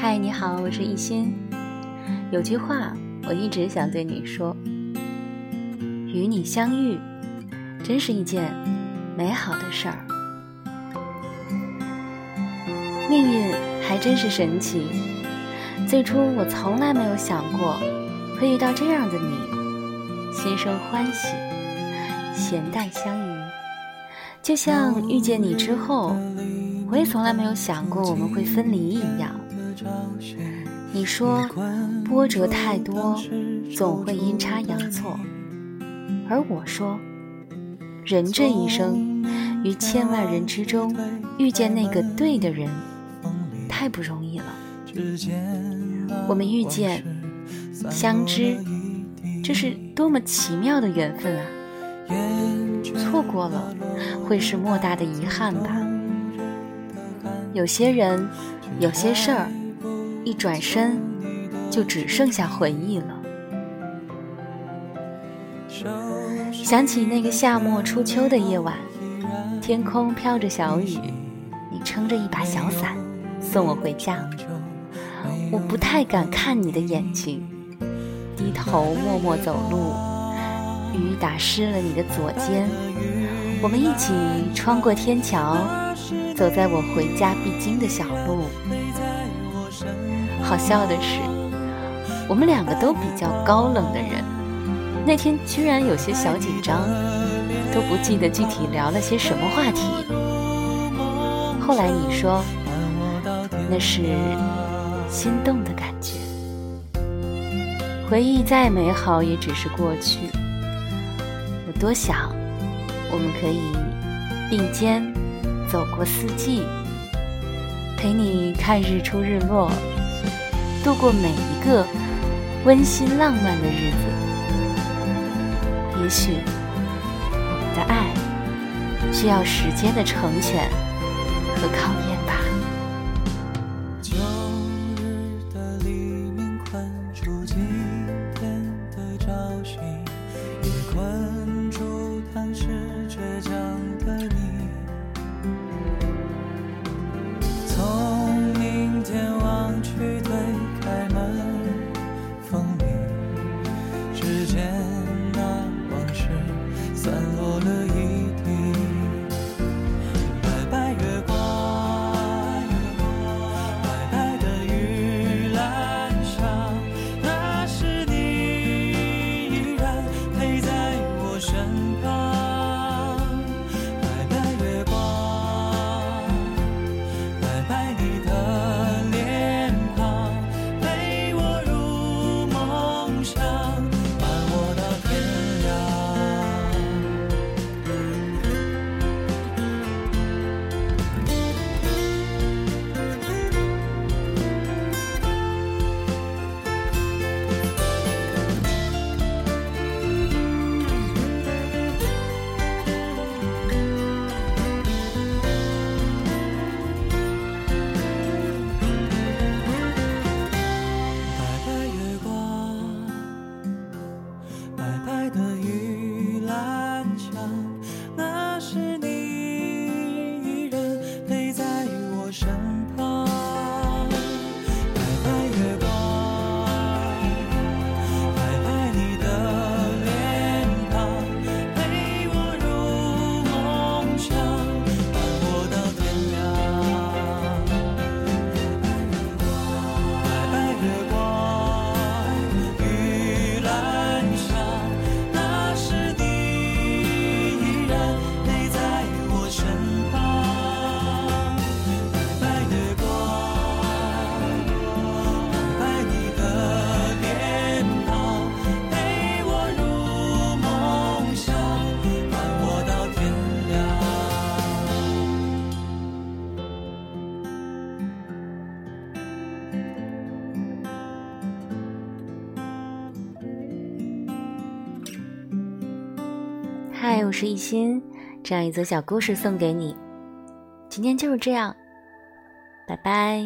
嗨，你好，我是一心。有句话我一直想对你说：与你相遇，真是一件美好的事儿。命运还真是神奇。最初我从来没有想过会遇到这样的你，心生欢喜，咸淡相宜。就像遇见你之后，我也从来没有想过我们会分离一样。你说波折太多，总会阴差阳错，而我说，人这一生，于千万人之中遇见那个对的人，太不容易了。我们遇见、相知，这是多么奇妙的缘分啊！错过了，会是莫大的遗憾吧。有些人，有些事儿，一转身，就只剩下回忆了。想起那个夏末初秋的夜晚，天空飘着小雨，你撑着一把小伞，送我回家。我不太敢看你的眼睛，低头默默走路。雨打湿了你的左肩，我们一起穿过天桥，走在我回家必经的小路。你在我身好笑的是，我们两个都比较高冷的人，那天居然有些小紧张，都不记得具体聊了些什么话题。后来你说，那是心动的感觉。回忆再美好，也只是过去。我多想，我们可以并肩走过四季，陪你看日出日落，度过每一个温馨浪漫的日子。也许我们的爱需要时间的成全和考验嗨，我是一心，这样一则小故事送给你。今天就是这样，拜拜。